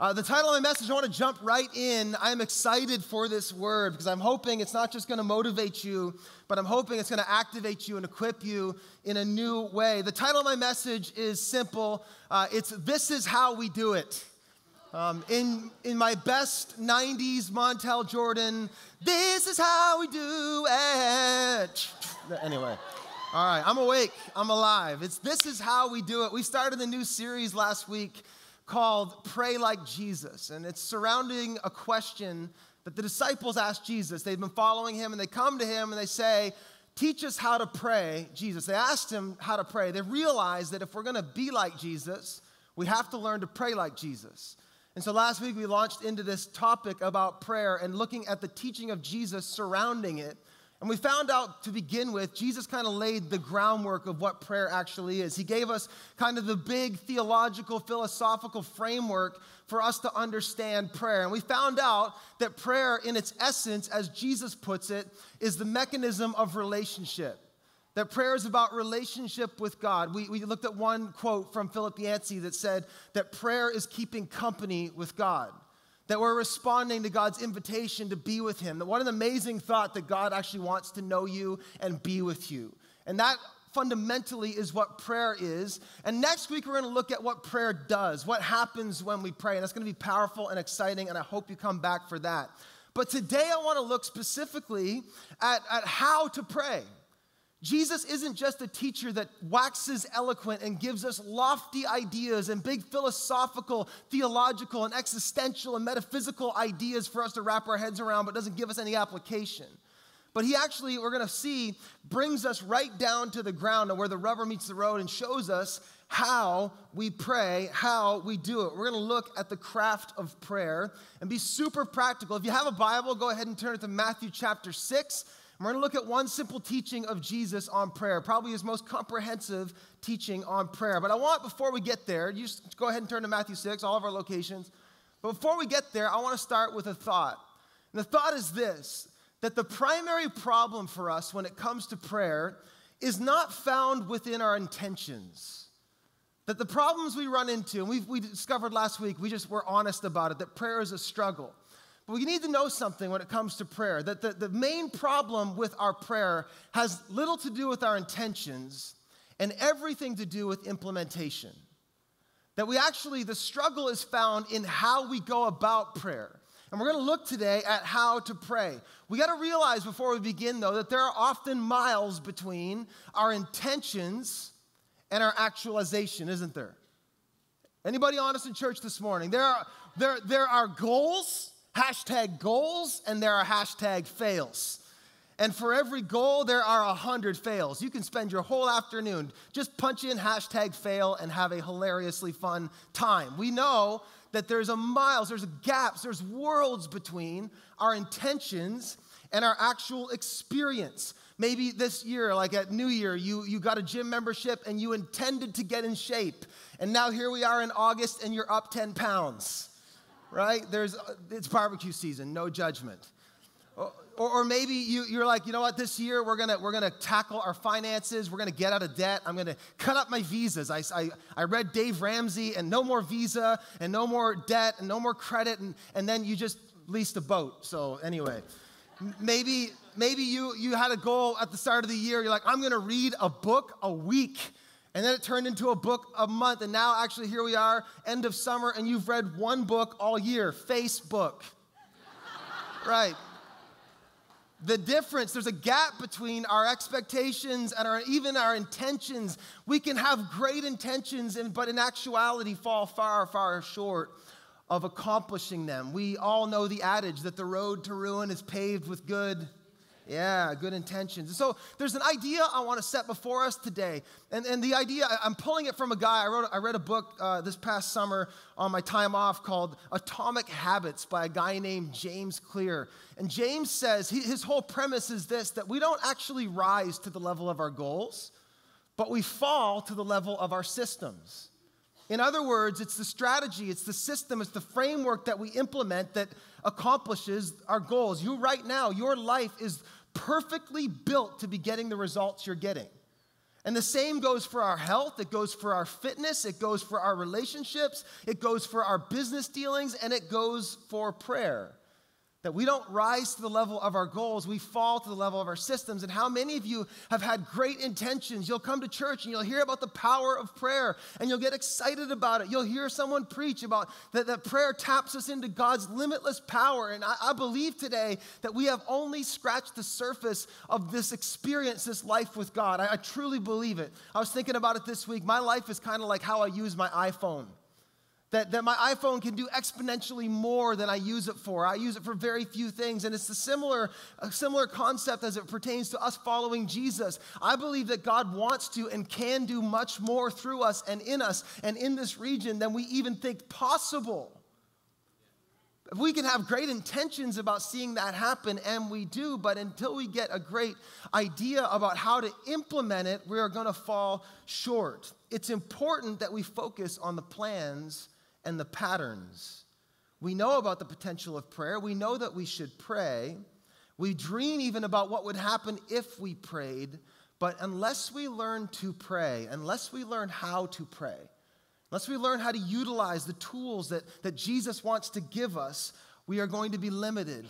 Uh, the title of my message, I want to jump right in. I'm excited for this word because I'm hoping it's not just going to motivate you, but I'm hoping it's going to activate you and equip you in a new way. The title of my message is simple uh, it's This is How We Do It. Um, in, in my best 90s Montel Jordan, this is how we do it. Anyway. All right, I'm awake. I'm alive. It's this is how we do it. We started a new series last week called Pray Like Jesus, and it's surrounding a question that the disciples asked Jesus. They've been following him, and they come to him and they say, Teach us how to pray, Jesus. They asked him how to pray. They realized that if we're gonna be like Jesus, we have to learn to pray like Jesus. And so last week we launched into this topic about prayer and looking at the teaching of Jesus surrounding it. And we found out to begin with, Jesus kind of laid the groundwork of what prayer actually is. He gave us kind of the big theological, philosophical framework for us to understand prayer. And we found out that prayer, in its essence, as Jesus puts it, is the mechanism of relationship. That prayer is about relationship with God. We, we looked at one quote from Philip Yancey that said that prayer is keeping company with God that we're responding to God's invitation to be with Him. That what an amazing thought that God actually wants to know you and be with you. And that fundamentally is what prayer is. And next week, we're going to look at what prayer does, what happens when we pray. And that's going to be powerful and exciting, and I hope you come back for that. But today, I want to look specifically at, at how to pray. Jesus isn't just a teacher that waxes eloquent and gives us lofty ideas and big philosophical, theological, and existential and metaphysical ideas for us to wrap our heads around, but doesn't give us any application. But he actually, we're gonna see, brings us right down to the ground and where the rubber meets the road and shows us how we pray, how we do it. We're gonna look at the craft of prayer and be super practical. If you have a Bible, go ahead and turn it to Matthew chapter 6. We're going to look at one simple teaching of Jesus on prayer, probably his most comprehensive teaching on prayer. But I want, before we get there, you just go ahead and turn to Matthew 6, all of our locations. But before we get there, I want to start with a thought. And the thought is this that the primary problem for us when it comes to prayer is not found within our intentions. That the problems we run into, and we we discovered last week, we just were honest about it, that prayer is a struggle. We need to know something when it comes to prayer that the, the main problem with our prayer has little to do with our intentions and everything to do with implementation. That we actually, the struggle is found in how we go about prayer. And we're going to look today at how to pray. We got to realize before we begin, though, that there are often miles between our intentions and our actualization, isn't there? Anybody honest in church this morning? There are, there, there are goals hashtag goals and there are hashtag fails. And for every goal, there are a hundred fails. You can spend your whole afternoon just punch in hashtag fail and have a hilariously fun time. We know that there's a miles, there's gaps, there's worlds between our intentions and our actual experience. Maybe this year, like at New Year, you, you got a gym membership and you intended to get in shape. And now here we are in August and you're up 10 pounds right? There's, uh, it's barbecue season, no judgment. Or, or, maybe you, you're like, you know what, this year we're gonna, we're gonna tackle our finances, we're gonna get out of debt, I'm gonna cut up my visas. I, I, I read Dave Ramsey and no more visa and no more debt and no more credit, and, and then you just leased a boat. So, anyway, maybe, maybe you, you had a goal at the start of the year, you're like, I'm gonna read a book a week. And then it turned into a book a month. And now, actually, here we are, end of summer, and you've read one book all year Facebook. right. The difference, there's a gap between our expectations and our, even our intentions. We can have great intentions, and, but in actuality, fall far, far short of accomplishing them. We all know the adage that the road to ruin is paved with good yeah, good intentions. So there's an idea I want to set before us today. And, and the idea, I'm pulling it from a guy. I, wrote, I read a book uh, this past summer on my time off called Atomic Habits by a guy named James Clear. And James says he, his whole premise is this that we don't actually rise to the level of our goals, but we fall to the level of our systems. In other words, it's the strategy, it's the system, it's the framework that we implement that accomplishes our goals. You, right now, your life is perfectly built to be getting the results you're getting. And the same goes for our health, it goes for our fitness, it goes for our relationships, it goes for our business dealings, and it goes for prayer. That we don't rise to the level of our goals, we fall to the level of our systems. And how many of you have had great intentions? You'll come to church and you'll hear about the power of prayer and you'll get excited about it. You'll hear someone preach about that, that prayer taps us into God's limitless power. And I, I believe today that we have only scratched the surface of this experience, this life with God. I, I truly believe it. I was thinking about it this week. My life is kind of like how I use my iPhone. That, that my iPhone can do exponentially more than I use it for. I use it for very few things. And it's a similar, a similar concept as it pertains to us following Jesus. I believe that God wants to and can do much more through us and in us and in this region than we even think possible. If we can have great intentions about seeing that happen, and we do, but until we get a great idea about how to implement it, we are going to fall short. It's important that we focus on the plans and the patterns. We know about the potential of prayer. We know that we should pray. We dream even about what would happen if we prayed. But unless we learn to pray, unless we learn how to pray, unless we learn how to utilize the tools that, that Jesus wants to give us, we are going to be limited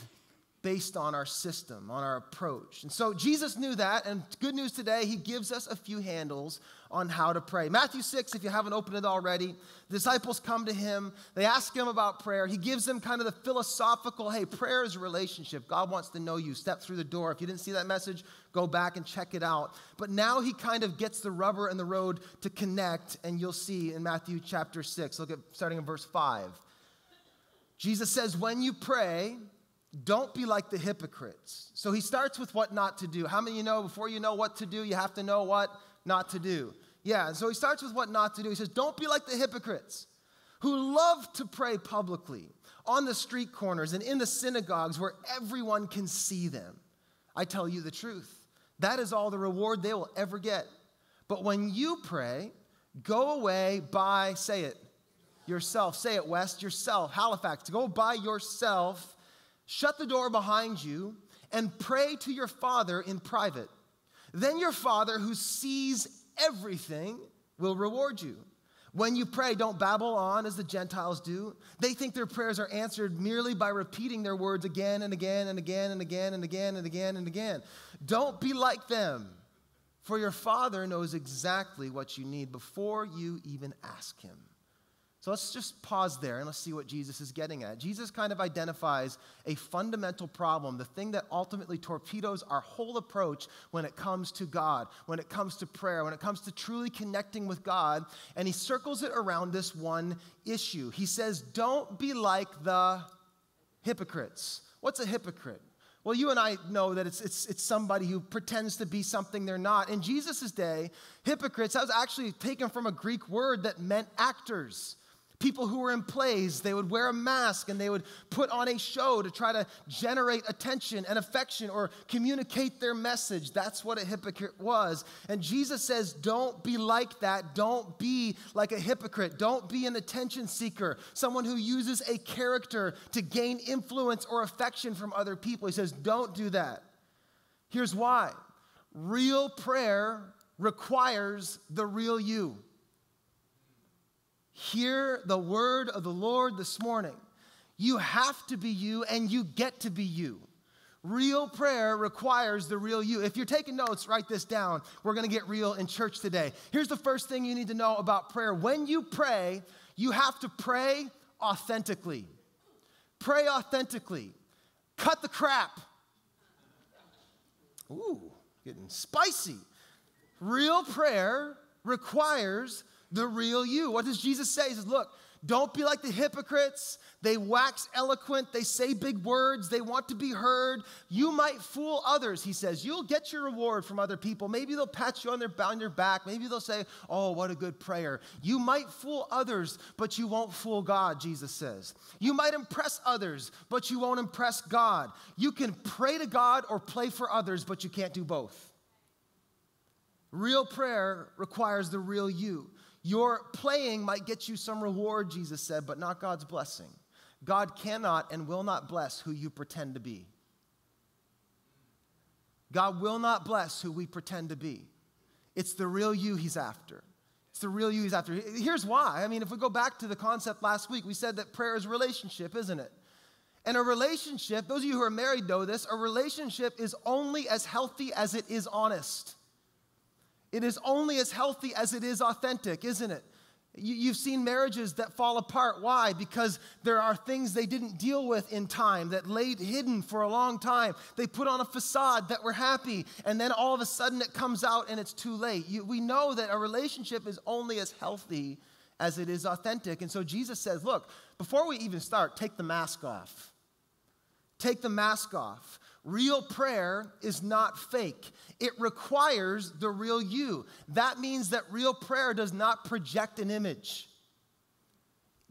based on our system, on our approach. And so Jesus knew that, and good news today, he gives us a few handles on how to pray. Matthew 6, if you haven't opened it already, the disciples come to him, they ask him about prayer. He gives them kind of the philosophical hey, prayer is a relationship. God wants to know you. Step through the door. If you didn't see that message, go back and check it out. But now he kind of gets the rubber and the road to connect, and you'll see in Matthew chapter 6, look at starting in verse 5. Jesus says, When you pray, don't be like the hypocrites. So he starts with what not to do. How many you know before you know what to do, you have to know what not to do? Yeah, so he starts with what not to do. He says, Don't be like the hypocrites who love to pray publicly on the street corners and in the synagogues where everyone can see them. I tell you the truth. That is all the reward they will ever get. But when you pray, go away by, say it, yourself. Say it, West, yourself. Halifax, go by yourself Shut the door behind you and pray to your Father in private. Then your Father, who sees everything, will reward you. When you pray, don't babble on as the Gentiles do. They think their prayers are answered merely by repeating their words again and again and again and again and again and again and again. Don't be like them, for your Father knows exactly what you need before you even ask Him. So let's just pause there and let's see what Jesus is getting at. Jesus kind of identifies a fundamental problem, the thing that ultimately torpedoes our whole approach when it comes to God, when it comes to prayer, when it comes to truly connecting with God, and he circles it around this one issue. He says, Don't be like the hypocrites. What's a hypocrite? Well, you and I know that it's, it's, it's somebody who pretends to be something they're not. In Jesus' day, hypocrites, that was actually taken from a Greek word that meant actors people who were in plays, they would wear a mask and they would put on a show to try to generate attention and affection or communicate their message. That's what a hypocrite was. And Jesus says, Don't be like that. Don't be like a hypocrite. Don't be an attention seeker, someone who uses a character to gain influence or affection from other people. He says, Don't do that. Here's why real prayer requires the real you. Hear the word of the Lord this morning. You have to be you and you get to be you. Real prayer requires the real you. If you're taking notes, write this down. We're going to get real in church today. Here's the first thing you need to know about prayer. When you pray, you have to pray authentically. Pray authentically. Cut the crap. Ooh, getting spicy. Real prayer requires the real you. What does Jesus say? He says, Look, don't be like the hypocrites. They wax eloquent. They say big words. They want to be heard. You might fool others, he says. You'll get your reward from other people. Maybe they'll pat you on, their, on your back. Maybe they'll say, Oh, what a good prayer. You might fool others, but you won't fool God, Jesus says. You might impress others, but you won't impress God. You can pray to God or play for others, but you can't do both. Real prayer requires the real you. Your playing might get you some reward, Jesus said, but not God's blessing. God cannot and will not bless who you pretend to be. God will not bless who we pretend to be. It's the real you he's after. It's the real you he's after. Here's why. I mean, if we go back to the concept last week, we said that prayer is relationship, isn't it? And a relationship, those of you who are married know this, a relationship is only as healthy as it is honest. It is only as healthy as it is authentic, isn't it? You've seen marriages that fall apart. Why? Because there are things they didn't deal with in time that laid hidden for a long time. They put on a facade that we're happy, and then all of a sudden it comes out and it's too late. You, we know that a relationship is only as healthy as it is authentic. And so Jesus says, Look, before we even start, take the mask off. Take the mask off. Real prayer is not fake. It requires the real you. That means that real prayer does not project an image.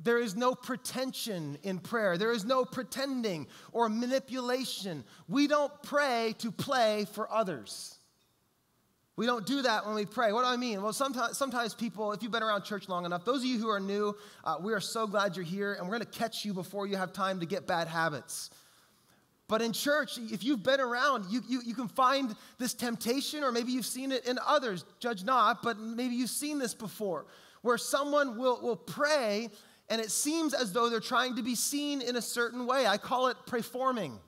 There is no pretension in prayer. There is no pretending or manipulation. We don't pray to play for others. We don't do that when we pray. What do I mean? Well, sometimes, sometimes people, if you've been around church long enough, those of you who are new, uh, we are so glad you're here, and we're going to catch you before you have time to get bad habits. But in church, if you've been around, you, you, you can find this temptation, or maybe you've seen it in others, judge not, but maybe you've seen this before, where someone will, will pray and it seems as though they're trying to be seen in a certain way. I call it preforming.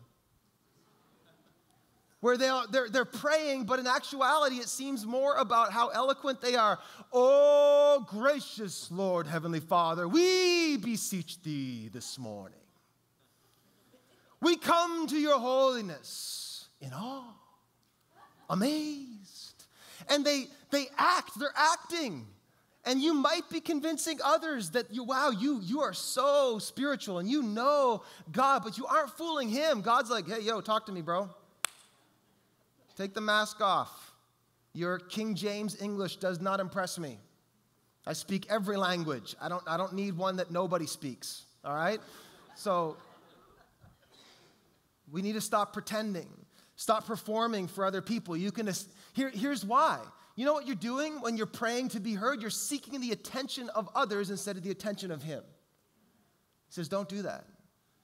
Where they are, they're, they're praying, but in actuality, it seems more about how eloquent they are. Oh, gracious Lord, Heavenly Father, we beseech thee this morning. We come to your holiness in awe, amazed. And they, they act, they're acting. And you might be convincing others that you, wow, you, you are so spiritual and you know God, but you aren't fooling Him. God's like, hey, yo, talk to me, bro. Take the mask off. Your King James English does not impress me. I speak every language. I don't, I don't need one that nobody speaks, all right? So we need to stop pretending, stop performing for other people. You can, here, here's why. You know what you're doing when you're praying to be heard? You're seeking the attention of others instead of the attention of Him. He says, Don't do that.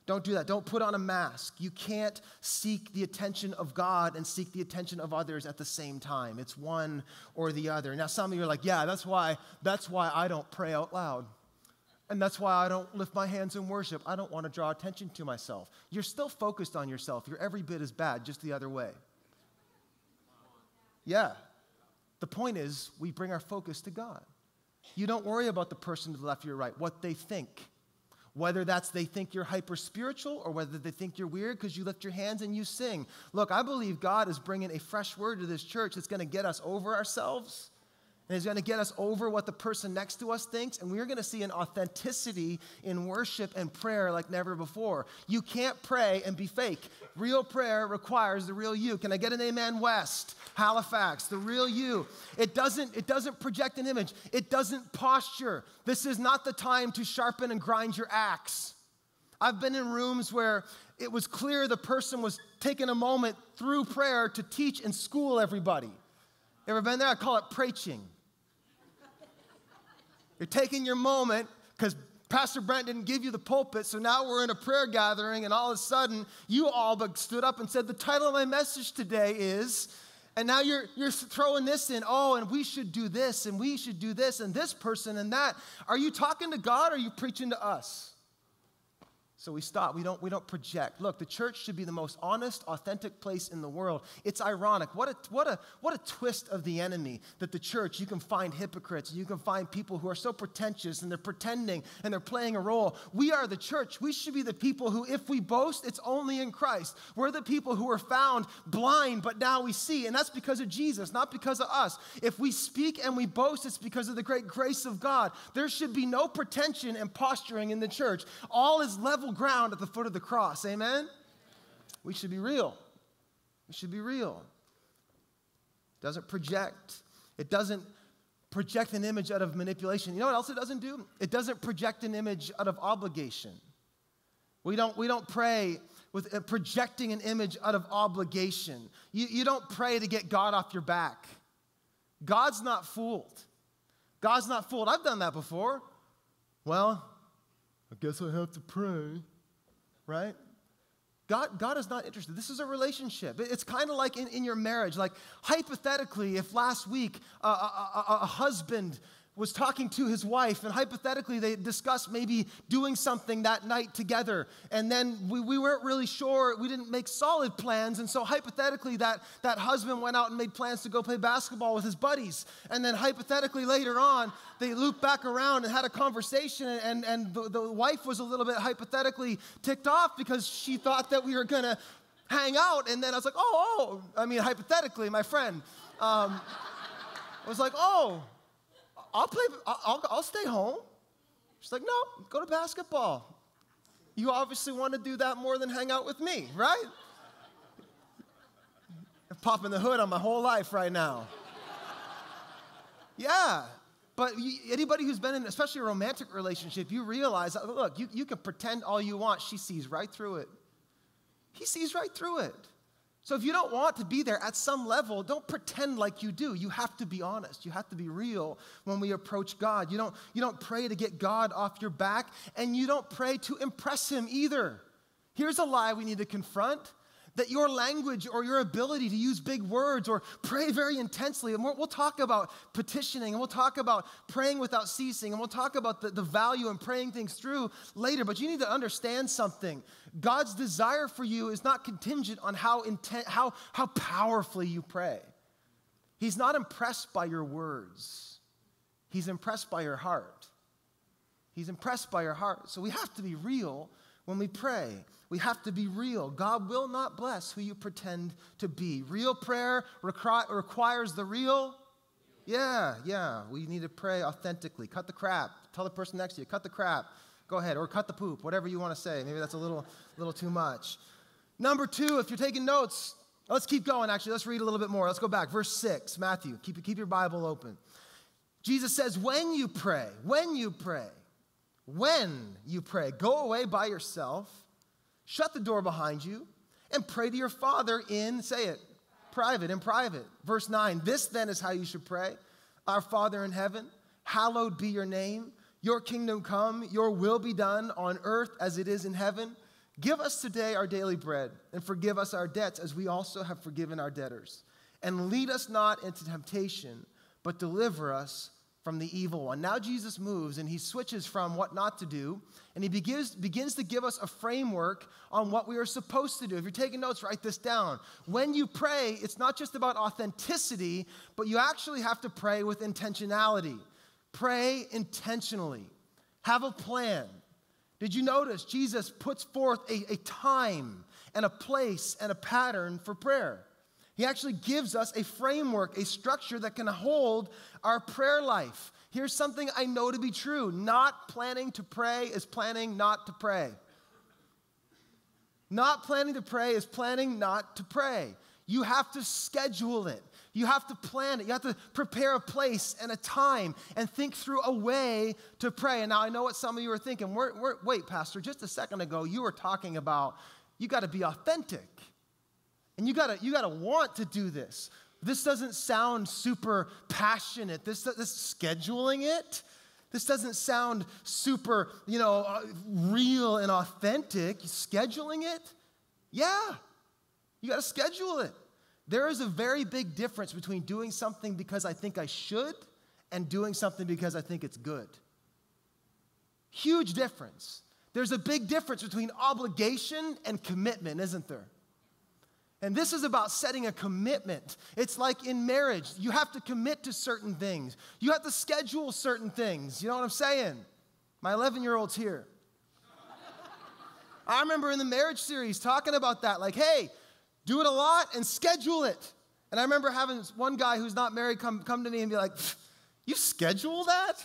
Don't do that. Don't put on a mask. You can't seek the attention of God and seek the attention of others at the same time. It's one or the other. Now, some of you are like, yeah, that's why, that's why I don't pray out loud. And that's why I don't lift my hands in worship. I don't want to draw attention to myself. You're still focused on yourself. You're every bit as bad, just the other way. Yeah. The point is, we bring our focus to God. You don't worry about the person to the left or your right, what they think. Whether that's they think you're hyper spiritual or whether they think you're weird because you lift your hands and you sing. Look, I believe God is bringing a fresh word to this church that's going to get us over ourselves and he's going to get us over what the person next to us thinks. And we're going to see an authenticity in worship and prayer like never before. You can't pray and be fake. Real prayer requires the real you. Can I get an amen, West? Halifax, the real you. It doesn't, it doesn't project an image, it doesn't posture. This is not the time to sharpen and grind your axe. I've been in rooms where it was clear the person was taking a moment through prayer to teach and school everybody. Ever been there? I call it preaching. You're taking your moment because Pastor Brent didn't give you the pulpit, so now we're in a prayer gathering, and all of a sudden, you all but stood up and said, The title of my message today is, and now you're, you're throwing this in, oh, and we should do this, and we should do this, and this person and that. Are you talking to God or are you preaching to us? So we stop. We don't, we don't project. Look, the church should be the most honest, authentic place in the world. It's ironic. What a, what, a, what a twist of the enemy that the church, you can find hypocrites, you can find people who are so pretentious and they're pretending and they're playing a role. We are the church. We should be the people who, if we boast, it's only in Christ. We're the people who are found blind, but now we see. And that's because of Jesus, not because of us. If we speak and we boast, it's because of the great grace of God. There should be no pretension and posturing in the church. All is level level ground at the foot of the cross. Amen? We should be real. We should be real. It doesn't project. It doesn't project an image out of manipulation. You know what else it doesn't do? It doesn't project an image out of obligation. We don't, we don't pray with uh, projecting an image out of obligation. You, you don't pray to get God off your back. God's not fooled. God's not fooled. I've done that before. Well, I guess I have to pray, right? God, God is not interested. This is a relationship. It's kind of like in, in your marriage. Like, hypothetically, if last week a, a, a, a husband was talking to his wife, and hypothetically, they discussed maybe doing something that night together. And then we, we weren't really sure, we didn't make solid plans. And so, hypothetically, that, that husband went out and made plans to go play basketball with his buddies. And then, hypothetically, later on, they looped back around and had a conversation. And, and the, the wife was a little bit hypothetically ticked off because she thought that we were going to hang out. And then I was like, oh, oh, I mean, hypothetically, my friend. Um, I was like, oh, I'll play, I'll, I'll stay home. She's like, no, go to basketball. You obviously want to do that more than hang out with me, right? I'm popping the hood on my whole life right now. yeah. But anybody who's been in, especially a romantic relationship, you realize, look, you, you can pretend all you want. She sees right through it. He sees right through it. So if you don't want to be there at some level, don't pretend like you do. You have to be honest. You have to be real when we approach God. You don't, you don't pray to get God off your back, and you don't pray to impress Him either. Here's a lie we need to confront that your language or your ability to use big words or pray very intensely, and we'll, talk about petitioning and we'll talk about praying without ceasing and we'll talk about the, the value in praying things through later, but you need to understand something. God's desire for you is not contingent on how, intent, how, how powerfully you pray. He's not impressed by your words, He's impressed by your heart. He's impressed by your heart. So we have to be real when we pray. We have to be real. God will not bless who you pretend to be. Real prayer requ- requires the real. Yeah, yeah. We need to pray authentically. Cut the crap. Tell the person next to you, cut the crap. Go ahead, or cut the poop, whatever you want to say. Maybe that's a little, little too much. Number two, if you're taking notes, let's keep going actually. Let's read a little bit more. Let's go back. Verse 6, Matthew. Keep, keep your Bible open. Jesus says, When you pray, when you pray, when you pray, go away by yourself shut the door behind you, and pray to your Father in, say it, private, in private. Verse 9 This then is how you should pray Our Father in heaven, hallowed be your name. Your kingdom come, your will be done on earth as it is in heaven. Give us today our daily bread, and forgive us our debts as we also have forgiven our debtors. And lead us not into temptation, but deliver us from the evil one. Now Jesus moves and he switches from what not to do, and he begins, begins to give us a framework on what we are supposed to do. If you're taking notes, write this down. When you pray, it's not just about authenticity, but you actually have to pray with intentionality. Pray intentionally. Have a plan. Did you notice Jesus puts forth a, a time and a place and a pattern for prayer? He actually gives us a framework, a structure that can hold our prayer life. Here's something I know to be true not planning to pray is planning not to pray. Not planning to pray is planning not to pray. You have to schedule it. You have to plan it. You have to prepare a place and a time and think through a way to pray. And now I know what some of you are thinking. We're, we're, wait, Pastor, just a second ago, you were talking about you got to be authentic. And you gotta, you gotta want to do this. This doesn't sound super passionate. This, this scheduling it. This doesn't sound super, you know, uh, real and authentic. Scheduling it? Yeah. You got to schedule it. There is a very big difference between doing something because I think I should and doing something because I think it's good. Huge difference. There's a big difference between obligation and commitment, isn't there? And this is about setting a commitment. It's like in marriage, you have to commit to certain things, you have to schedule certain things. You know what I'm saying? My 11 year old's here. I remember in the marriage series talking about that, like, hey, do it a lot and schedule it. And I remember having one guy who's not married come, come to me and be like, You schedule that?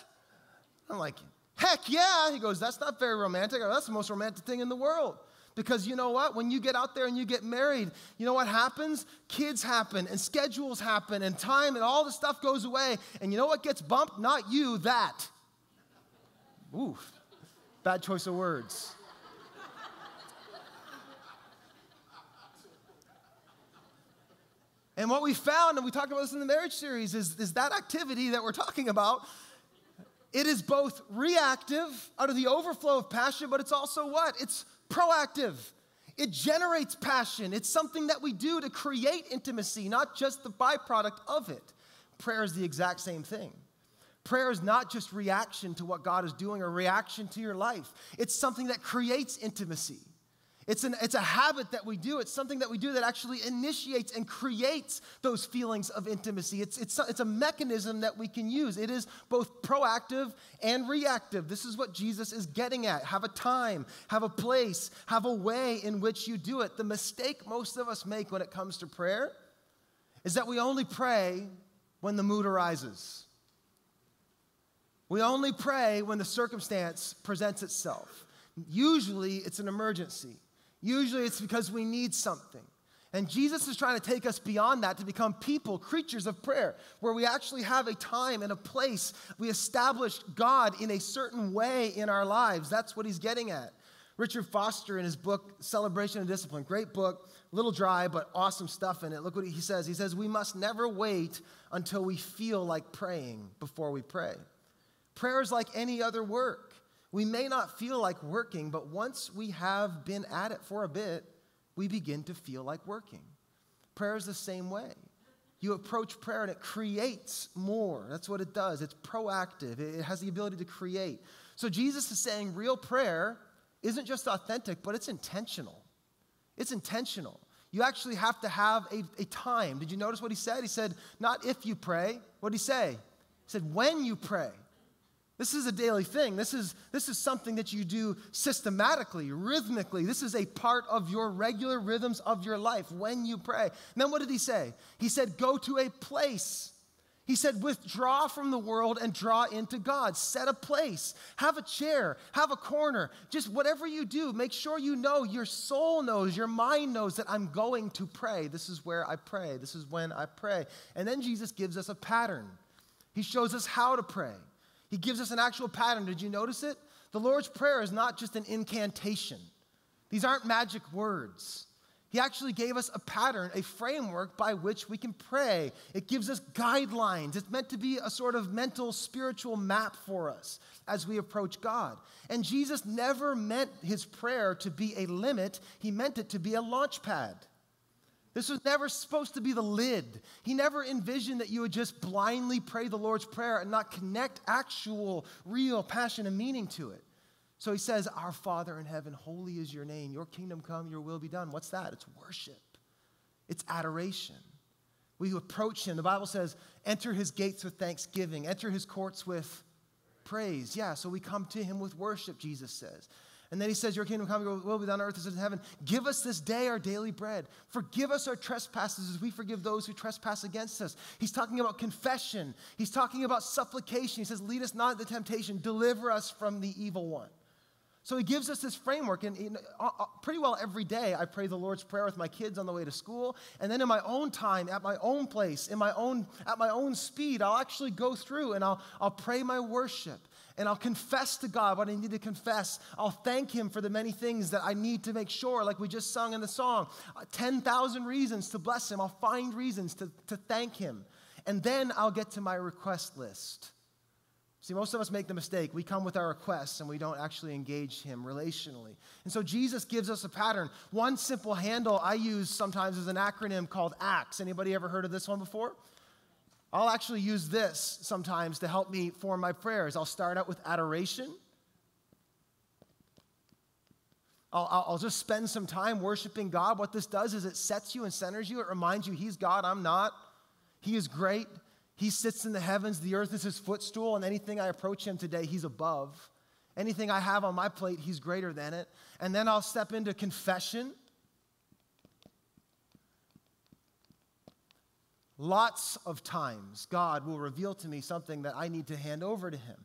I'm like, Heck yeah. He goes, That's not very romantic. That's the most romantic thing in the world. Because you know what? When you get out there and you get married, you know what happens? Kids happen and schedules happen and time and all the stuff goes away. And you know what gets bumped? Not you, that. Ooh, bad choice of words. And what we found, and we talked about this in the marriage series, is, is that activity that we're talking about. It is both reactive out of the overflow of passion, but it's also what? It's proactive. It generates passion. It's something that we do to create intimacy, not just the byproduct of it. Prayer is the exact same thing. Prayer is not just reaction to what God is doing or reaction to your life. It's something that creates intimacy. It's, an, it's a habit that we do. It's something that we do that actually initiates and creates those feelings of intimacy. It's, it's, it's a mechanism that we can use. It is both proactive and reactive. This is what Jesus is getting at. Have a time, have a place, have a way in which you do it. The mistake most of us make when it comes to prayer is that we only pray when the mood arises. We only pray when the circumstance presents itself. Usually, it's an emergency. Usually it's because we need something. And Jesus is trying to take us beyond that to become people, creatures of prayer, where we actually have a time and a place. We establish God in a certain way in our lives. That's what he's getting at. Richard Foster, in his book, Celebration of Discipline, great book, little dry, but awesome stuff in it. Look what he says. He says, We must never wait until we feel like praying before we pray. Prayer is like any other work. We may not feel like working, but once we have been at it for a bit, we begin to feel like working. Prayer is the same way. You approach prayer and it creates more. That's what it does. It's proactive, it has the ability to create. So Jesus is saying real prayer isn't just authentic, but it's intentional. It's intentional. You actually have to have a, a time. Did you notice what he said? He said, not if you pray. What did he say? He said, when you pray. This is a daily thing. This is, this is something that you do systematically, rhythmically. This is a part of your regular rhythms of your life when you pray. And then what did he say? He said, Go to a place. He said, withdraw from the world and draw into God. Set a place. Have a chair. Have a corner. Just whatever you do, make sure you know, your soul knows, your mind knows that I'm going to pray. This is where I pray. This is when I pray. And then Jesus gives us a pattern. He shows us how to pray. He gives us an actual pattern. Did you notice it? The Lord's Prayer is not just an incantation, these aren't magic words. He actually gave us a pattern, a framework by which we can pray. It gives us guidelines. It's meant to be a sort of mental, spiritual map for us as we approach God. And Jesus never meant his prayer to be a limit, he meant it to be a launch pad. This was never supposed to be the lid. He never envisioned that you would just blindly pray the Lord's Prayer and not connect actual, real passion and meaning to it. So he says, Our Father in heaven, holy is your name. Your kingdom come, your will be done. What's that? It's worship, it's adoration. We approach him. The Bible says, enter his gates with thanksgiving, enter his courts with praise. Yeah, so we come to him with worship, Jesus says. And then he says, Your kingdom come, will be done on earth as in heaven. Give us this day our daily bread. Forgive us our trespasses as we forgive those who trespass against us. He's talking about confession. He's talking about supplication. He says, Lead us not into temptation, deliver us from the evil one. So he gives us this framework, and uh, uh, pretty well every day I pray the Lord's Prayer with my kids on the way to school, and then in my own time, at my own place, in my own at my own speed, I'll actually go through and I'll I'll pray my worship, and I'll confess to God what I need to confess. I'll thank Him for the many things that I need to make sure, like we just sung in the song uh, 10,000 reasons to bless Him. I'll find reasons to, to thank Him. And then I'll get to my request list. See, most of us make the mistake. We come with our requests and we don't actually engage Him relationally. And so Jesus gives us a pattern. One simple handle I use sometimes is an acronym called ACTS. Anybody ever heard of this one before? I'll actually use this sometimes to help me form my prayers. I'll start out with adoration. I'll, I'll, just spend some time worshiping God. What this does is it sets you and centers you. It reminds you He's God, I'm not. He is great. He sits in the heavens, the earth is His footstool, and anything I approach Him today, He's above. Anything I have on my plate, He's greater than it. And then I'll step into confession. Lots of times, God will reveal to me something that I need to hand over to Him.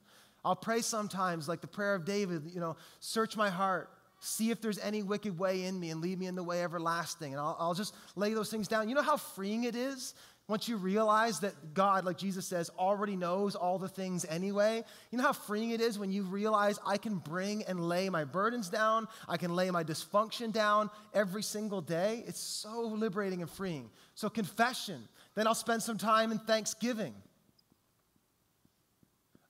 I'll pray sometimes, like the prayer of David, you know, search my heart, see if there's any wicked way in me, and lead me in the way everlasting. And I'll, I'll just lay those things down. You know how freeing it is once you realize that God, like Jesus says, already knows all the things anyway, you know how freeing it is when you realize I can bring and lay my burdens down, I can lay my dysfunction down every single day? It's so liberating and freeing. So, confession, then I'll spend some time in thanksgiving.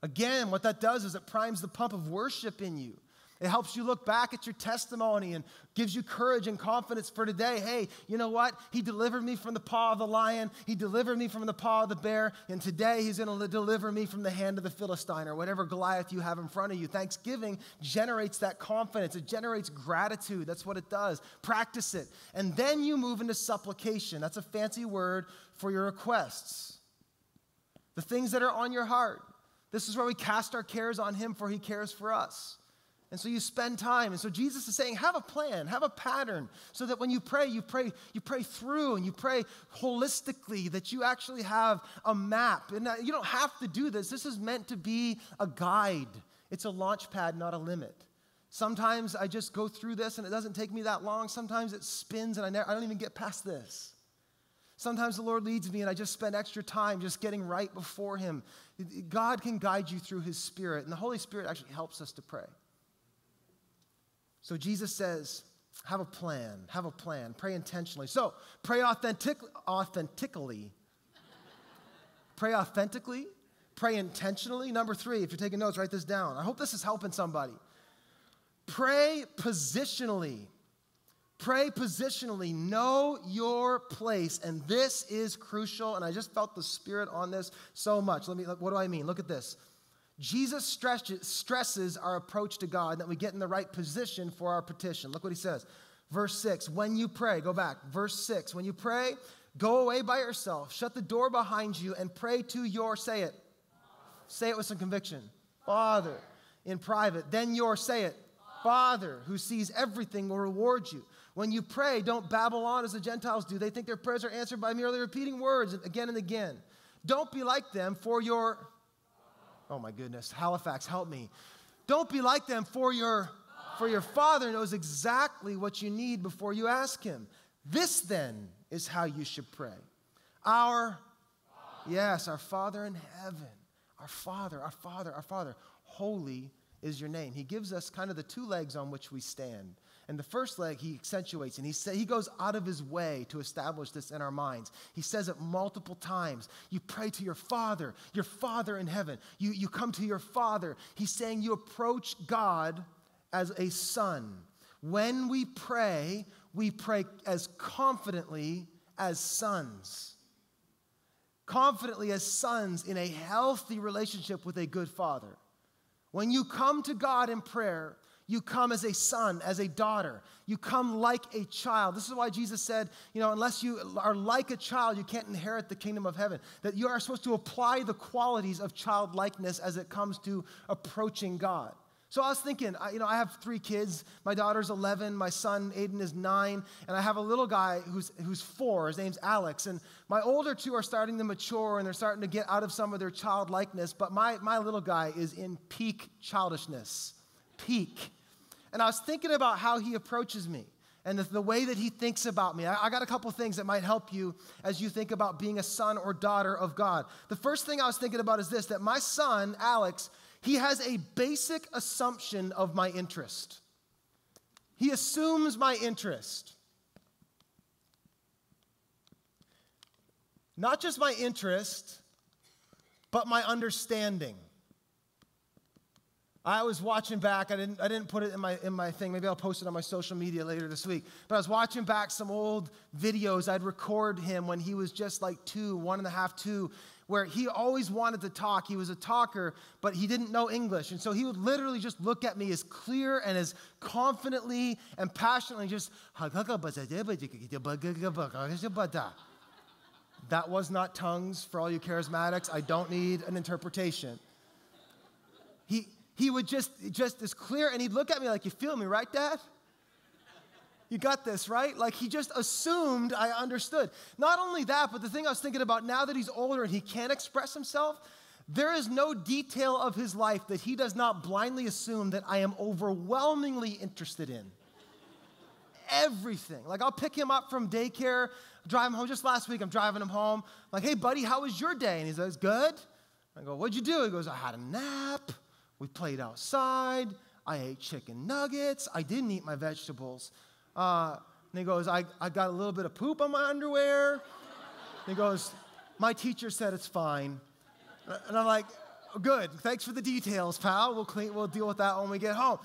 Again, what that does is it primes the pump of worship in you. It helps you look back at your testimony and gives you courage and confidence for today. Hey, you know what? He delivered me from the paw of the lion. He delivered me from the paw of the bear. And today he's going to deliver me from the hand of the Philistine or whatever Goliath you have in front of you. Thanksgiving generates that confidence. It generates gratitude. That's what it does. Practice it. And then you move into supplication. That's a fancy word for your requests. The things that are on your heart. This is where we cast our cares on him for he cares for us. And so you spend time. And so Jesus is saying, have a plan, have a pattern, so that when you pray, you pray, you pray through and you pray holistically, that you actually have a map. And you don't have to do this. This is meant to be a guide. It's a launch pad, not a limit. Sometimes I just go through this and it doesn't take me that long. Sometimes it spins and I, never, I don't even get past this. Sometimes the Lord leads me and I just spend extra time just getting right before Him. God can guide you through His Spirit, and the Holy Spirit actually helps us to pray. So Jesus says, have a plan, have a plan, pray intentionally. So pray authentic, authentically. pray authentically, pray intentionally. Number three, if you're taking notes, write this down. I hope this is helping somebody. Pray positionally. Pray positionally. Know your place. And this is crucial. And I just felt the Spirit on this so much. Let me, what do I mean? Look at this. Jesus stresses our approach to God that we get in the right position for our petition. Look what he says. Verse 6 When you pray, go back. Verse 6 When you pray, go away by yourself, shut the door behind you, and pray to your, say it. Say it with some conviction. Father, in private. Then your, say it. Father, who sees everything, will reward you. When you pray, don't babble on as the Gentiles do. They think their prayers are answered by merely repeating words again and again. Don't be like them, for your Oh my goodness, Halifax, help me. Don't be like them, for your, for your Father knows exactly what you need before you ask Him. This then is how you should pray. Our, yes, our Father in heaven, our Father, our Father, our Father, holy is your name. He gives us kind of the two legs on which we stand. And the first leg he accentuates and he, say, he goes out of his way to establish this in our minds. He says it multiple times. You pray to your Father, your Father in heaven. You, you come to your Father. He's saying you approach God as a son. When we pray, we pray as confidently as sons. Confidently as sons in a healthy relationship with a good father. When you come to God in prayer, you come as a son, as a daughter. You come like a child. This is why Jesus said, you know, unless you are like a child, you can't inherit the kingdom of heaven. That you are supposed to apply the qualities of childlikeness as it comes to approaching God. So I was thinking, you know, I have three kids. My daughter's 11, my son Aiden is nine, and I have a little guy who's, who's four. His name's Alex. And my older two are starting to mature and they're starting to get out of some of their childlikeness, but my, my little guy is in peak childishness. Peak. And I was thinking about how he approaches me and the, the way that he thinks about me. I, I got a couple things that might help you as you think about being a son or daughter of God. The first thing I was thinking about is this that my son, Alex, he has a basic assumption of my interest. He assumes my interest. Not just my interest, but my understanding. I was watching back. I didn't, I didn't put it in my, in my thing. Maybe I'll post it on my social media later this week. But I was watching back some old videos. I'd record him when he was just like two, one and a half, two, where he always wanted to talk. He was a talker, but he didn't know English. And so he would literally just look at me as clear and as confidently and passionately just. That was not tongues for all you charismatics. I don't need an interpretation. He, would just, just as clear, and he'd look at me like, You feel me, right, Dad? You got this, right? Like he just assumed I understood. Not only that, but the thing I was thinking about now that he's older and he can't express himself, there is no detail of his life that he does not blindly assume that I am overwhelmingly interested in. Everything. Like I'll pick him up from daycare, drive him home. Just last week, I'm driving him home. like, hey, buddy, how was your day? And he says, good. I go, what'd you do? He goes, I had a nap. We played outside. I ate chicken nuggets. I didn't eat my vegetables. Uh, and he goes, I, I got a little bit of poop on my underwear. And he goes, My teacher said it's fine. And I'm like, Good. Thanks for the details, pal. We'll, clean, we'll deal with that when we get home.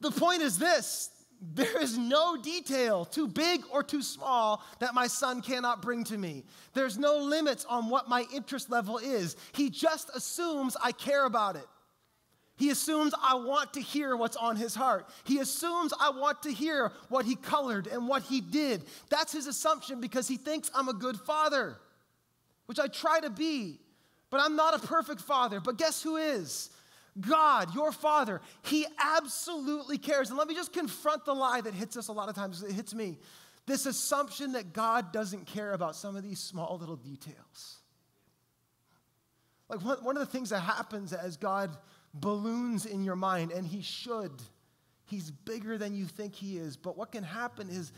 The point is this there is no detail, too big or too small, that my son cannot bring to me. There's no limits on what my interest level is. He just assumes I care about it. He assumes I want to hear what's on his heart. He assumes I want to hear what he colored and what he did. That's his assumption because he thinks I'm a good father, which I try to be. But I'm not a perfect father. But guess who is? God, your Father, He absolutely cares. And let me just confront the lie that hits us a lot of times. It hits me. This assumption that God doesn't care about some of these small little details. Like one, one of the things that happens as God balloons in your mind, and He should, He's bigger than you think He is. But what can happen is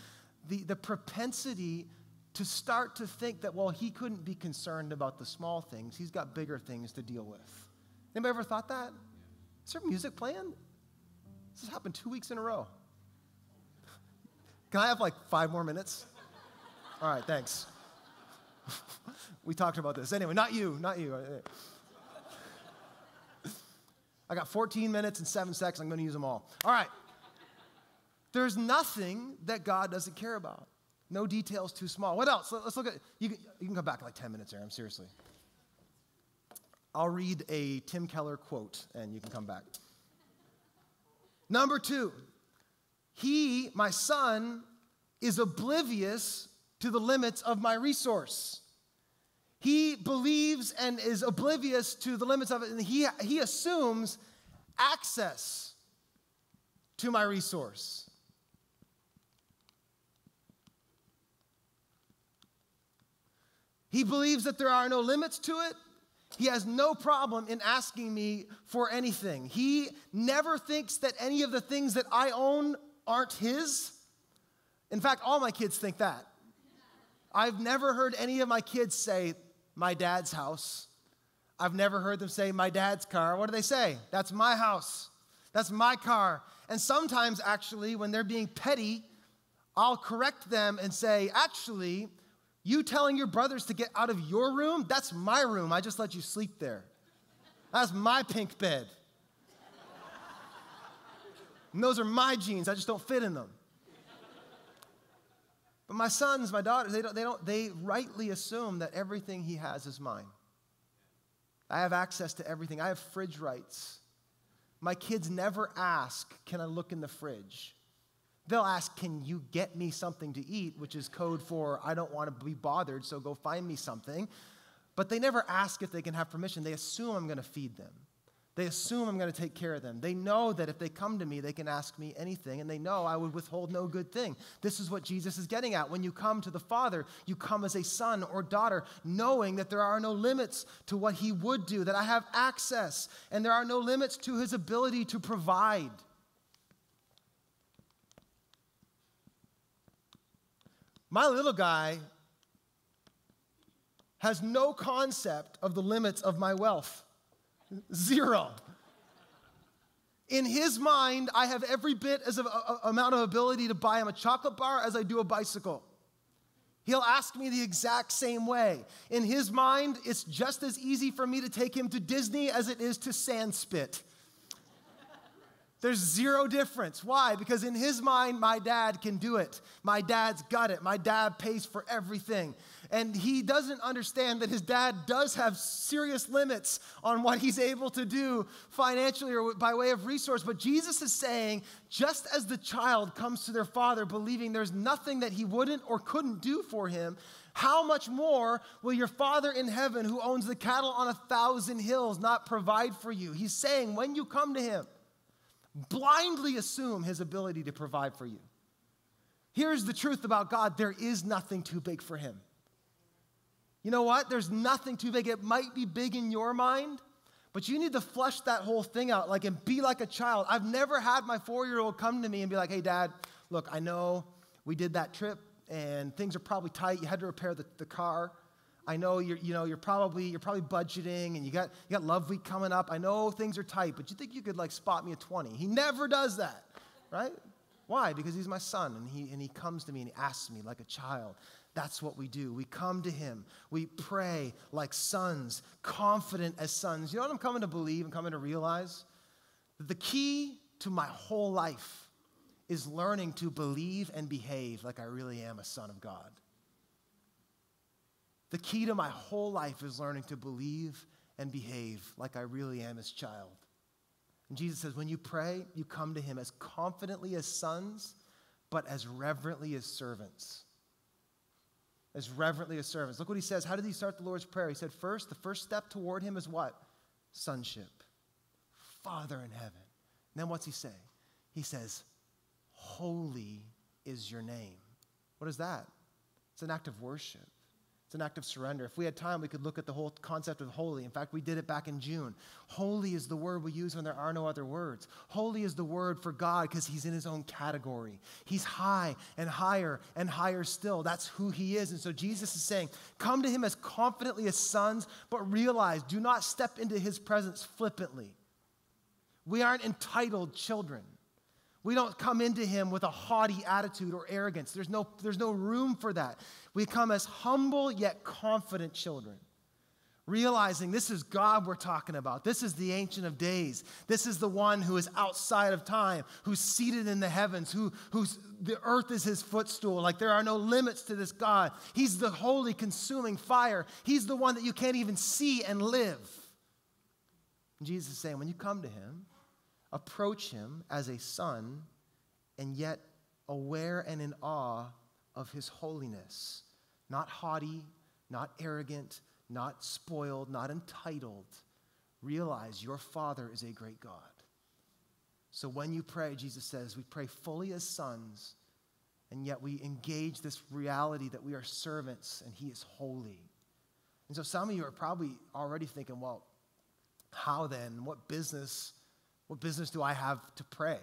the, the propensity to start to think that, well, He couldn't be concerned about the small things, He's got bigger things to deal with. Anybody ever thought that? Is there music playing? This has happened two weeks in a row. Can I have like five more minutes? All right, thanks. we talked about this. Anyway, not you, not you. I got 14 minutes and seven seconds. I'm going to use them all. All right. There's nothing that God doesn't care about. No details too small. What else? Let's look at, you can, you can come back in like 10 minutes, Aaron, seriously. I'll read a Tim Keller quote and you can come back. Number two, he, my son, is oblivious to the limits of my resource. He believes and is oblivious to the limits of it, and he, he assumes access to my resource. He believes that there are no limits to it, he has no problem in asking me for anything. He never thinks that any of the things that I own aren't his. In fact, all my kids think that. I've never heard any of my kids say, my dad's house. I've never heard them say, my dad's car. What do they say? That's my house. That's my car. And sometimes, actually, when they're being petty, I'll correct them and say, actually, you telling your brothers to get out of your room? That's my room. I just let you sleep there. That's my pink bed. And those are my jeans. I just don't fit in them. But my sons, my daughters, they don't, they don't, they rightly assume that everything he has is mine. I have access to everything. I have fridge rights. My kids never ask, Can I look in the fridge? They'll ask, Can you get me something to eat? which is code for, I don't want to be bothered, so go find me something. But they never ask if they can have permission. They assume I'm going to feed them. They assume I'm going to take care of them. They know that if they come to me, they can ask me anything, and they know I would withhold no good thing. This is what Jesus is getting at. When you come to the Father, you come as a son or daughter, knowing that there are no limits to what He would do, that I have access, and there are no limits to His ability to provide. My little guy has no concept of the limits of my wealth. Zero. In his mind, I have every bit as of a, amount of ability to buy him a chocolate bar as I do a bicycle. He'll ask me the exact same way. In his mind, it's just as easy for me to take him to Disney as it is to Sandspit. There's zero difference. Why? Because in his mind, my dad can do it. My dad's got it. My dad pays for everything. And he doesn't understand that his dad does have serious limits on what he's able to do financially or by way of resource. But Jesus is saying, just as the child comes to their father believing there's nothing that he wouldn't or couldn't do for him, how much more will your Father in heaven, who owns the cattle on a thousand hills, not provide for you? He's saying, when you come to him, blindly assume his ability to provide for you. Here's the truth about God there is nothing too big for him. You know what? There's nothing too big. It might be big in your mind, but you need to flush that whole thing out like and be like a child. I've never had my 4-year-old come to me and be like, "Hey dad, look, I know we did that trip and things are probably tight. You had to repair the, the car. I know you're, you know, you're probably, you're probably budgeting and you got, you got love week coming up. I know things are tight, but you think you could like spot me a 20. He never does that, right? Why? Because he's my son and he, and he comes to me and he asks me like a child. That's what we do. We come to him. We pray like sons, confident as sons. You know what I'm coming to believe and coming to realize? That the key to my whole life is learning to believe and behave like I really am a son of God. The key to my whole life is learning to believe and behave like I really am his child. And Jesus says, when you pray, you come to him as confidently as sons, but as reverently as servants. As reverently as servants. Look what he says. How did he start the Lord's Prayer? He said, first, the first step toward him is what? Sonship. Father in heaven. And then what's he say? He says, Holy is your name. What is that? It's an act of worship. It's an act of surrender. If we had time, we could look at the whole concept of holy. In fact, we did it back in June. Holy is the word we use when there are no other words. Holy is the word for God because he's in his own category. He's high and higher and higher still. That's who he is. And so Jesus is saying, Come to him as confidently as sons, but realize, do not step into his presence flippantly. We aren't entitled children. We don't come into him with a haughty attitude or arrogance. There's no, there's no room for that. We come as humble yet confident children, realizing this is God we're talking about. This is the Ancient of Days. This is the one who is outside of time, who's seated in the heavens, who, who's the earth is his footstool. Like there are no limits to this God. He's the holy, consuming fire. He's the one that you can't even see and live. And Jesus is saying, when you come to him, approach him as a son and yet aware and in awe of his holiness. Not haughty, not arrogant, not spoiled, not entitled. Realize your Father is a great God. So when you pray, Jesus says, we pray fully as sons, and yet we engage this reality that we are servants and he is holy. And so some of you are probably already thinking, well, how then? What business what business do I have to pray?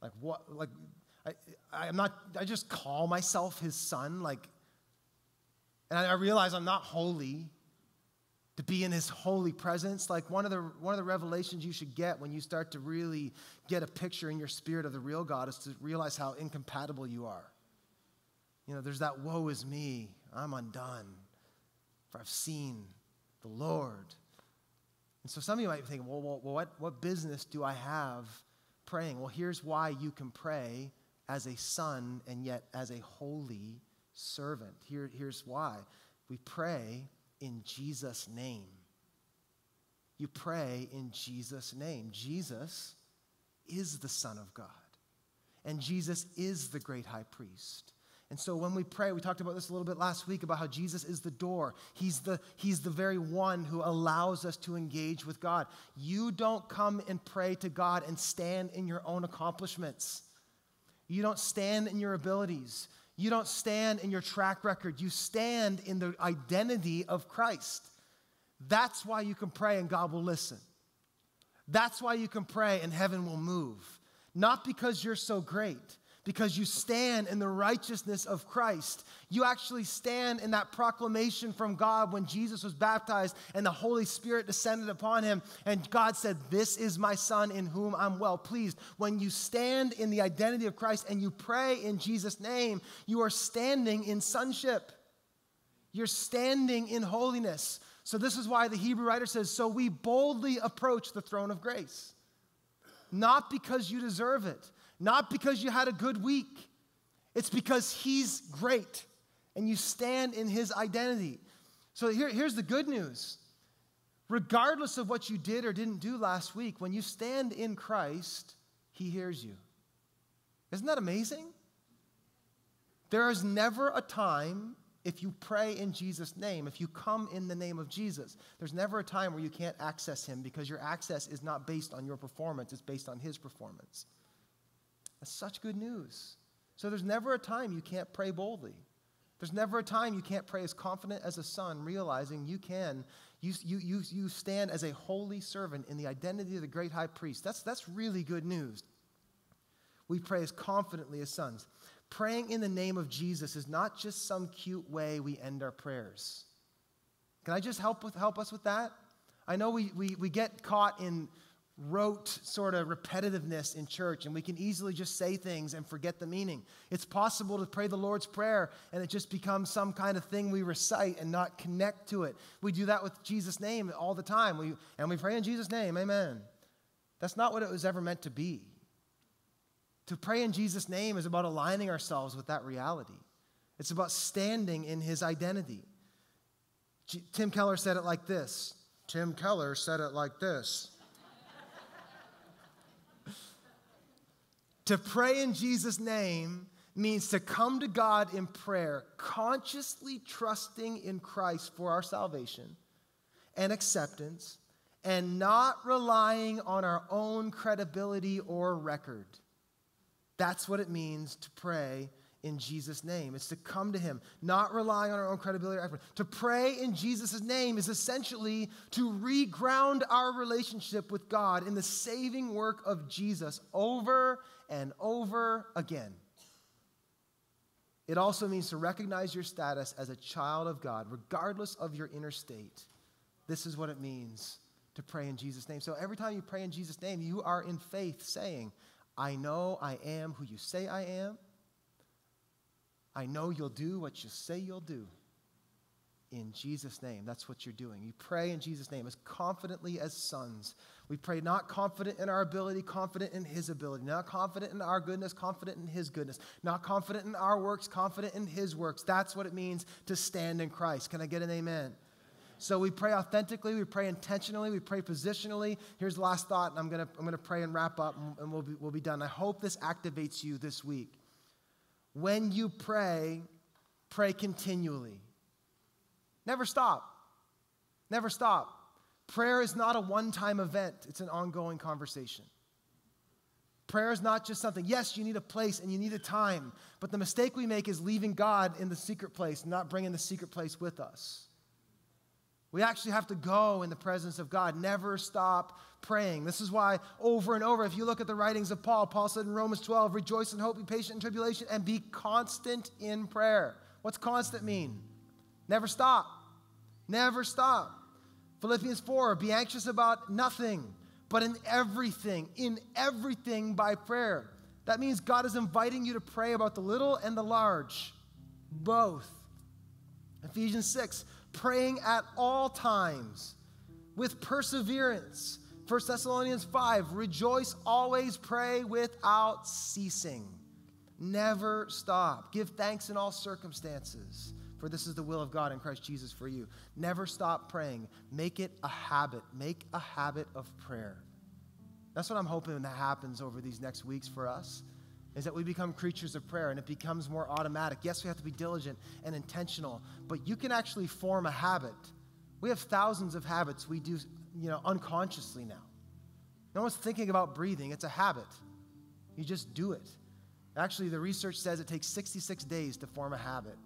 Like what like I, I'm not I just call myself his son like and I realize I'm not holy to be in his holy presence like one of the one of the revelations you should get when you start to really get a picture in your spirit of the real God is to realize how incompatible you are. You know, there's that woe is me, I'm undone, for I've seen the Lord. And so some of you might be thinking, well, well, what, what business do I have praying? Well, here's why you can pray as a son and yet as a holy servant. Here, here's why. We pray in Jesus' name. You pray in Jesus' name. Jesus is the Son of God, and Jesus is the great high priest. And so when we pray, we talked about this a little bit last week about how Jesus is the door. He's the, he's the very one who allows us to engage with God. You don't come and pray to God and stand in your own accomplishments. You don't stand in your abilities. You don't stand in your track record. You stand in the identity of Christ. That's why you can pray and God will listen. That's why you can pray and heaven will move. Not because you're so great because you stand in the righteousness of Christ. You actually stand in that proclamation from God when Jesus was baptized and the Holy Spirit descended upon him. And God said, This is my Son in whom I'm well pleased. When you stand in the identity of Christ and you pray in Jesus' name, you are standing in sonship. You're standing in holiness. So, this is why the Hebrew writer says, So we boldly approach the throne of grace. Not because you deserve it, not because you had a good week, it's because He's great and you stand in His identity. So here, here's the good news. Regardless of what you did or didn't do last week, when you stand in Christ, He hears you. Isn't that amazing? There is never a time if you pray in Jesus' name, if you come in the name of Jesus, there's never a time where you can't access Him because your access is not based on your performance, it's based on His performance. That's such good news. So there's never a time you can't pray boldly. There's never a time you can't pray as confident as a son, realizing you can, you, you, you, you stand as a holy servant in the identity of the great high priest. That's, that's really good news. We pray as confidently as sons. Praying in the name of Jesus is not just some cute way we end our prayers. Can I just help, with, help us with that? I know we, we, we get caught in rote sort of repetitiveness in church, and we can easily just say things and forget the meaning. It's possible to pray the Lord's Prayer and it just becomes some kind of thing we recite and not connect to it. We do that with Jesus' name all the time, we, and we pray in Jesus' name, amen. That's not what it was ever meant to be. To pray in Jesus' name is about aligning ourselves with that reality. It's about standing in his identity. Tim Keller said it like this. Tim Keller said it like this. To pray in Jesus' name means to come to God in prayer, consciously trusting in Christ for our salvation and acceptance, and not relying on our own credibility or record. That's what it means to pray in Jesus' name. It's to come to Him, not relying on our own credibility or effort. To pray in Jesus' name is essentially to reground our relationship with God in the saving work of Jesus over and over again. It also means to recognize your status as a child of God, regardless of your inner state. This is what it means to pray in Jesus' name. So every time you pray in Jesus' name, you are in faith saying, I know I am who you say I am. I know you'll do what you say you'll do. In Jesus' name, that's what you're doing. You pray in Jesus' name as confidently as sons. We pray not confident in our ability, confident in His ability, not confident in our goodness, confident in His goodness, not confident in our works, confident in His works. That's what it means to stand in Christ. Can I get an amen? So we pray authentically, we pray intentionally, we pray positionally. Here's the last thought, and I'm gonna, I'm gonna pray and wrap up, and we'll be, we'll be done. I hope this activates you this week. When you pray, pray continually. Never stop. Never stop. Prayer is not a one time event, it's an ongoing conversation. Prayer is not just something, yes, you need a place and you need a time, but the mistake we make is leaving God in the secret place, not bringing the secret place with us. We actually have to go in the presence of God. Never stop praying. This is why, over and over, if you look at the writings of Paul, Paul said in Romans 12, rejoice in hope, be patient in tribulation, and be constant in prayer. What's constant mean? Never stop. Never stop. Philippians 4, be anxious about nothing, but in everything, in everything by prayer. That means God is inviting you to pray about the little and the large, both. Ephesians 6, praying at all times with perseverance. 1 Thessalonians 5 rejoice always, pray without ceasing. Never stop. Give thanks in all circumstances, for this is the will of God in Christ Jesus for you. Never stop praying. Make it a habit. Make a habit of prayer. That's what I'm hoping that happens over these next weeks for us is that we become creatures of prayer and it becomes more automatic. Yes, we have to be diligent and intentional, but you can actually form a habit. We have thousands of habits we do, you know, unconsciously now. No one's thinking about breathing, it's a habit. You just do it. Actually, the research says it takes 66 days to form a habit.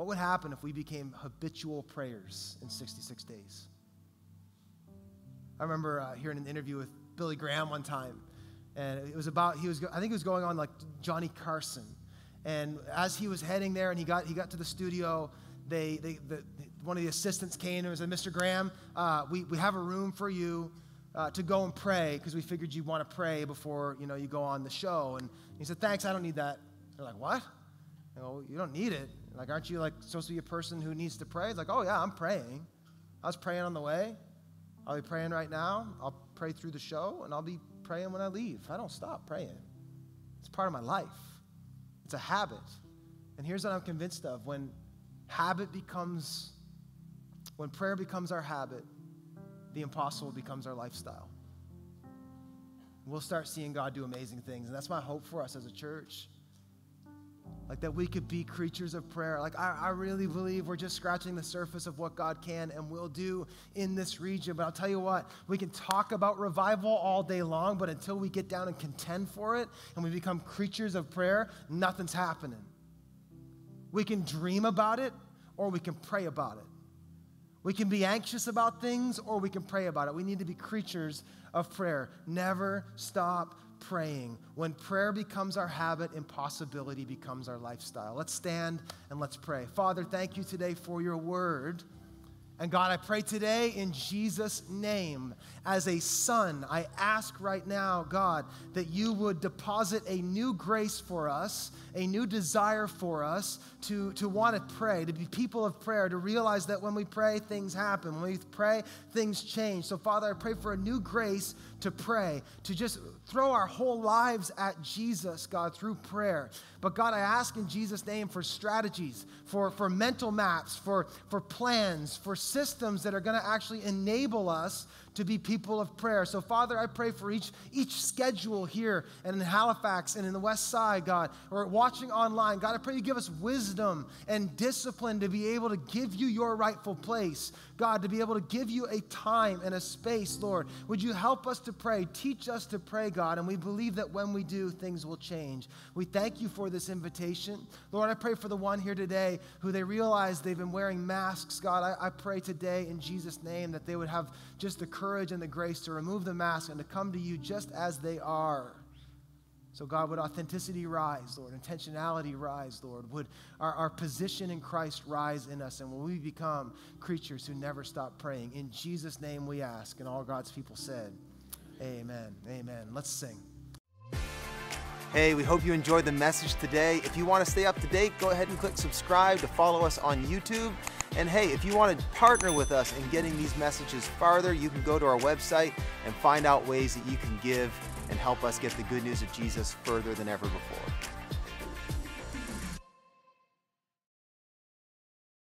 What would happen if we became habitual prayers in 66 days? I remember uh, hearing an interview with Billy Graham one time, and it was about he was I think he was going on like Johnny Carson, and as he was heading there and he got he got to the studio, they they the, one of the assistants came and said, Mr. Graham, uh, we we have a room for you. Uh, to go and pray because we figured you'd want to pray before you know you go on the show and he said thanks i don't need that they're like what you, know, you don't need it like aren't you like supposed to be a person who needs to pray it's like oh yeah i'm praying i was praying on the way i'll be praying right now i'll pray through the show and i'll be praying when I leave. I don't stop praying. It's part of my life. It's a habit. And here's what I'm convinced of when habit becomes, when prayer becomes our habit, the impossible becomes our lifestyle. We'll start seeing God do amazing things. And that's my hope for us as a church like that we could be creatures of prayer. Like, I, I, really believe we're just scratching the surface of what God can and will do in this region. But I'll tell you what, we can talk about revival all day long, but until we get down and contend for it and we become creatures of prayer, nothing's happening. We can dream about it or we can pray about it. We can be anxious about things or we can pray about it. We need to be creatures of prayer. Never stop praying. When prayer becomes our habit, impossibility becomes our lifestyle. Let's stand and let's pray. Father, thank you today for your word. And God, I pray today in Jesus' name, as a son, I ask right now, God, that you would deposit a new grace for us, a new desire for us to, to want to pray, to be people of prayer, to realize that when we pray, things happen. When we pray, things change. So, Father, I pray for a new grace to pray, to just throw our whole lives at Jesus, God, through prayer. But God, I ask in Jesus' name for strategies, for, for mental maps, for, for plans, for systems that are going to actually enable us to be people of prayer. So, Father, I pray for each, each schedule here and in Halifax and in the West Side, God, or watching online. God, I pray you give us wisdom and discipline to be able to give you your rightful place. God, to be able to give you a time and a space, Lord. Would you help us to pray? Teach us to pray, God, and we believe that when we do, things will change. We thank you for this invitation. Lord, I pray for the one here today who they realize they've been wearing masks. God, I, I pray today in Jesus' name that they would have just the courage and the grace to remove the mask and to come to you just as they are. So, God, would authenticity rise, Lord? Intentionality rise, Lord? Would our, our position in Christ rise in us? And will we become creatures who never stop praying? In Jesus' name we ask. And all God's people said, Amen. Amen. Let's sing. Hey, we hope you enjoyed the message today. If you want to stay up to date, go ahead and click subscribe to follow us on YouTube. And hey, if you want to partner with us in getting these messages farther, you can go to our website and find out ways that you can give and help us get the good news of Jesus further than ever before.